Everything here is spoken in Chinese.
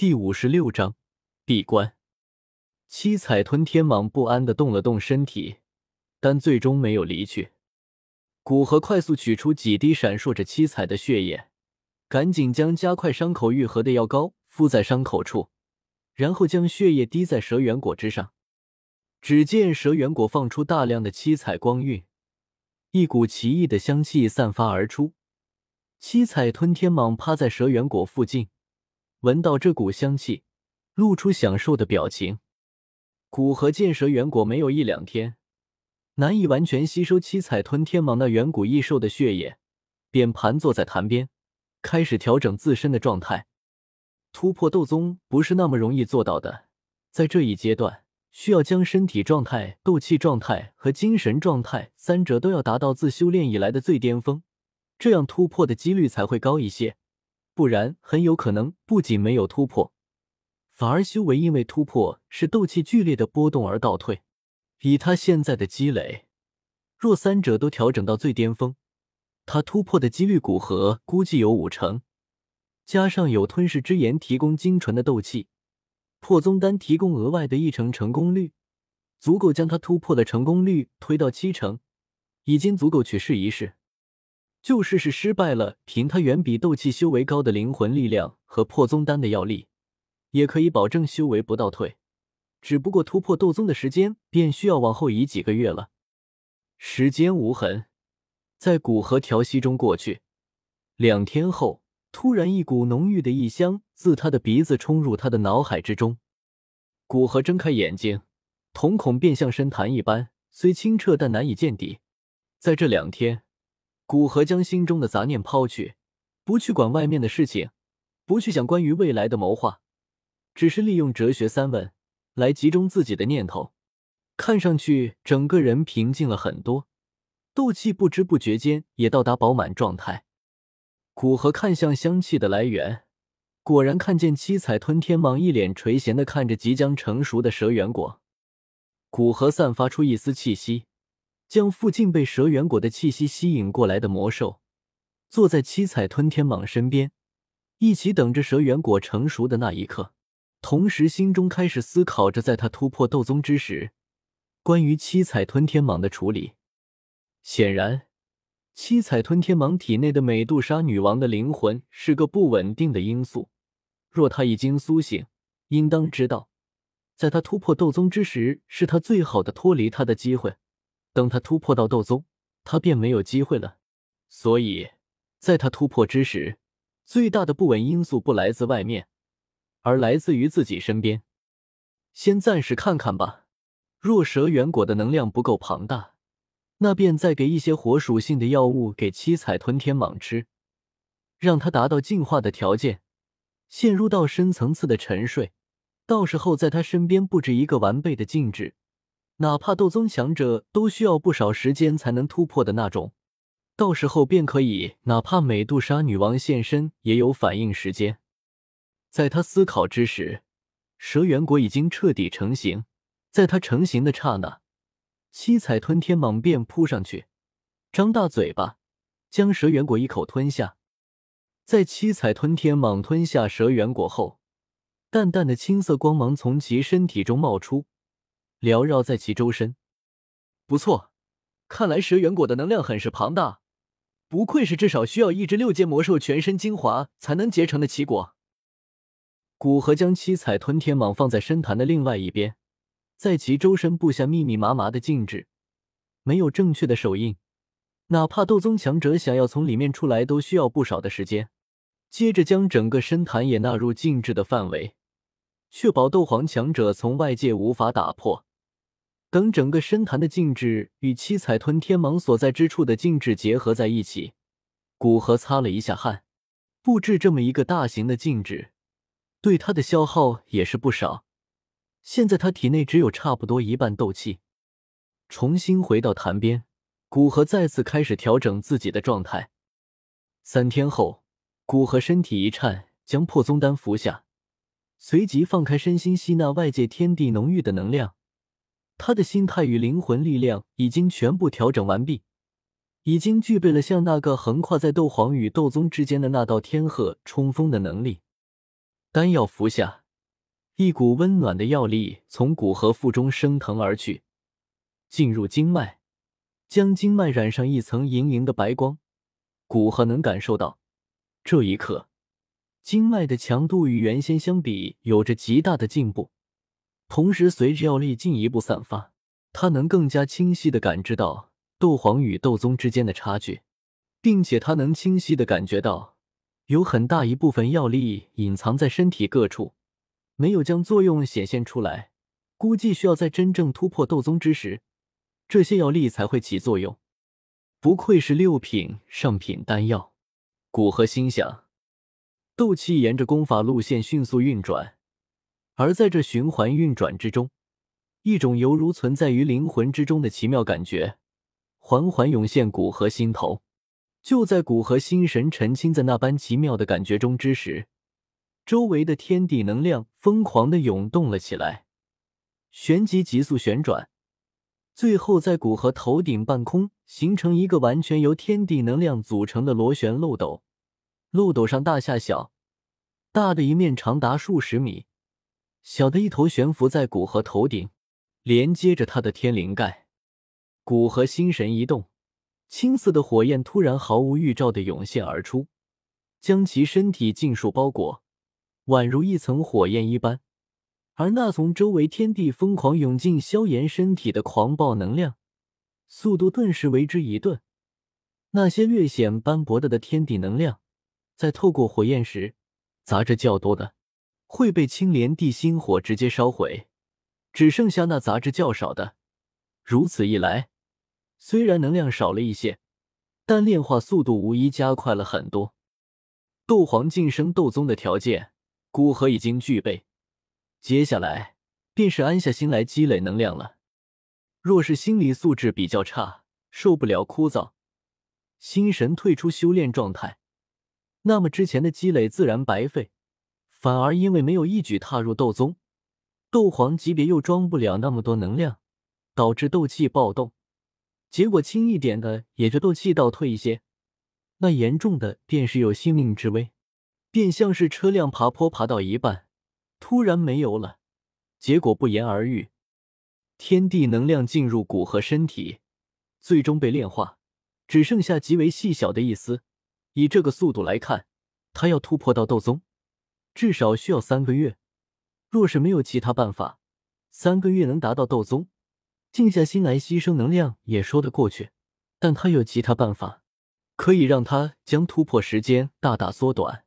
第五十六章闭关。七彩吞天蟒不安的动了动身体，但最终没有离去。古河快速取出几滴闪烁着七彩的血液，赶紧将加快伤口愈合的药膏敷在伤口处，然后将血液滴在蛇缘果之上。只见蛇缘果放出大量的七彩光晕，一股奇异的香气散发而出。七彩吞天蟒趴在蛇缘果附近。闻到这股香气，露出享受的表情。古河见蛇远果没有一两天难以完全吸收七彩吞天蟒那远古异兽的血液，便盘坐在潭边，开始调整自身的状态。突破斗宗不是那么容易做到的，在这一阶段，需要将身体状态、斗气状态和精神状态三者都要达到自修炼以来的最巅峰，这样突破的几率才会高一些。不然，很有可能不仅没有突破，反而修为因为突破是斗气剧烈的波动而倒退。以他现在的积累，若三者都调整到最巅峰，他突破的几率古河估计有五成。加上有吞噬之炎提供精纯的斗气，破宗丹提供额外的一成成功率，足够将他突破的成功率推到七成，已经足够去试一试。就是是失败了，凭他远比斗气修为高的灵魂力量和破宗丹的药力，也可以保证修为不倒退。只不过突破斗宗的时间便需要往后移几个月了。时间无痕，在古河调息中过去。两天后，突然一股浓郁的异香自他的鼻子冲入他的脑海之中。古河睁开眼睛，瞳孔便像深潭一般，虽清澈但难以见底。在这两天。古河将心中的杂念抛去，不去管外面的事情，不去想关于未来的谋划，只是利用哲学三问来集中自己的念头。看上去整个人平静了很多，斗气不知不觉间也到达饱满状态。古河看向香气的来源，果然看见七彩吞天蟒一脸垂涎的看着即将成熟的蛇元果。古河散发出一丝气息。将附近被蛇缘果的气息吸引过来的魔兽，坐在七彩吞天蟒身边，一起等着蛇缘果成熟的那一刻。同时，心中开始思考着，在他突破斗宗之时，关于七彩吞天蟒的处理。显然，七彩吞天蟒体内的美杜莎女王的灵魂是个不稳定的因素。若他已经苏醒，应当知道，在他突破斗宗之时，是他最好的脱离他的机会。等他突破到斗宗，他便没有机会了。所以，在他突破之时，最大的不稳因素不来自外面，而来自于自己身边。先暂时看看吧。若蛇缘果的能量不够庞大，那便再给一些火属性的药物给七彩吞天蟒吃，让它达到进化的条件，陷入到深层次的沉睡。到时候，在他身边布置一个完备的静止。哪怕斗宗强者都需要不少时间才能突破的那种，到时候便可以，哪怕美杜莎女王现身也有反应时间。在他思考之时，蛇元果已经彻底成型。在他成型的刹那，七彩吞天蟒便扑上去，张大嘴巴将蛇元果一口吞下。在七彩吞天蟒吞下蛇元果后，淡淡的青色光芒从其身体中冒出。缭绕在其周身，不错，看来蛇元果的能量很是庞大，不愧是至少需要一只六阶魔兽全身精华才能结成的奇果。古河将七彩吞天蟒放在深潭的另外一边，在其周身布下密密麻麻的禁制，没有正确的手印，哪怕斗宗强者想要从里面出来都需要不少的时间。接着将整个深潭也纳入禁制的范围，确保斗皇强者从外界无法打破。等整个深潭的静止与七彩吞天蟒所在之处的静止结合在一起，古河擦了一下汗。布置这么一个大型的静止，对他的消耗也是不少。现在他体内只有差不多一半斗气。重新回到潭边，古河再次开始调整自己的状态。三天后，古河身体一颤，将破宗丹服下，随即放开身心，吸纳外界天地浓郁的能量。他的心态与灵魂力量已经全部调整完毕，已经具备了像那个横跨在斗皇与斗宗之间的那道天鹤冲锋的能力。丹药服下，一股温暖的药力从骨和腹中升腾而去，进入经脉，将经脉染上一层莹莹的白光。骨和能感受到，这一刻，经脉的强度与原先相比有着极大的进步。同时，随着药力进一步散发，他能更加清晰的感知到斗皇与斗宗之间的差距，并且他能清晰的感觉到，有很大一部分药力隐藏在身体各处，没有将作用显现出来。估计需要在真正突破斗宗之时，这些药力才会起作用。不愧是六品上品丹药，古河心想。斗气沿着功法路线迅速运转，而在这循环运转之中，一种犹如存在于灵魂之中的奇妙感觉缓缓涌现古河心头。就在古河心神沉浸在那般奇妙的感觉中之时，周围的天地能量疯狂的涌动了起来，旋即急速旋转。最后，在古河头顶半空形成一个完全由天地能量组成的螺旋漏斗，漏斗上大下小，大的一面长达数十米，小的一头悬浮在古河头顶，连接着他的天灵盖。古河心神一动，青色的火焰突然毫无预兆的涌现而出，将其身体尽数包裹，宛如一层火焰一般。而那从周围天地疯狂涌进萧炎身体的狂暴能量，速度顿时为之一顿。那些略显斑驳的的天地能量，在透过火焰时，杂质较多的会被青莲地心火直接烧毁，只剩下那杂质较少的。如此一来，虽然能量少了一些，但炼化速度无疑加快了很多。斗皇晋升斗宗的条件，古河已经具备。接下来便是安下心来积累能量了。若是心理素质比较差，受不了枯燥，心神退出修炼状态，那么之前的积累自然白费，反而因为没有一举踏入斗宗、斗皇级别，又装不了那么多能量，导致斗气暴动。结果轻一点的也就斗气倒退一些，那严重的便是有性命之危，便像是车辆爬坡爬到一半。突然没油了，结果不言而喻。天地能量进入骨和身体，最终被炼化，只剩下极为细小的一丝。以这个速度来看，他要突破到斗宗，至少需要三个月。若是没有其他办法，三个月能达到斗宗，静下心来牺牲能量也说得过去。但他有其他办法，可以让他将突破时间大大缩短。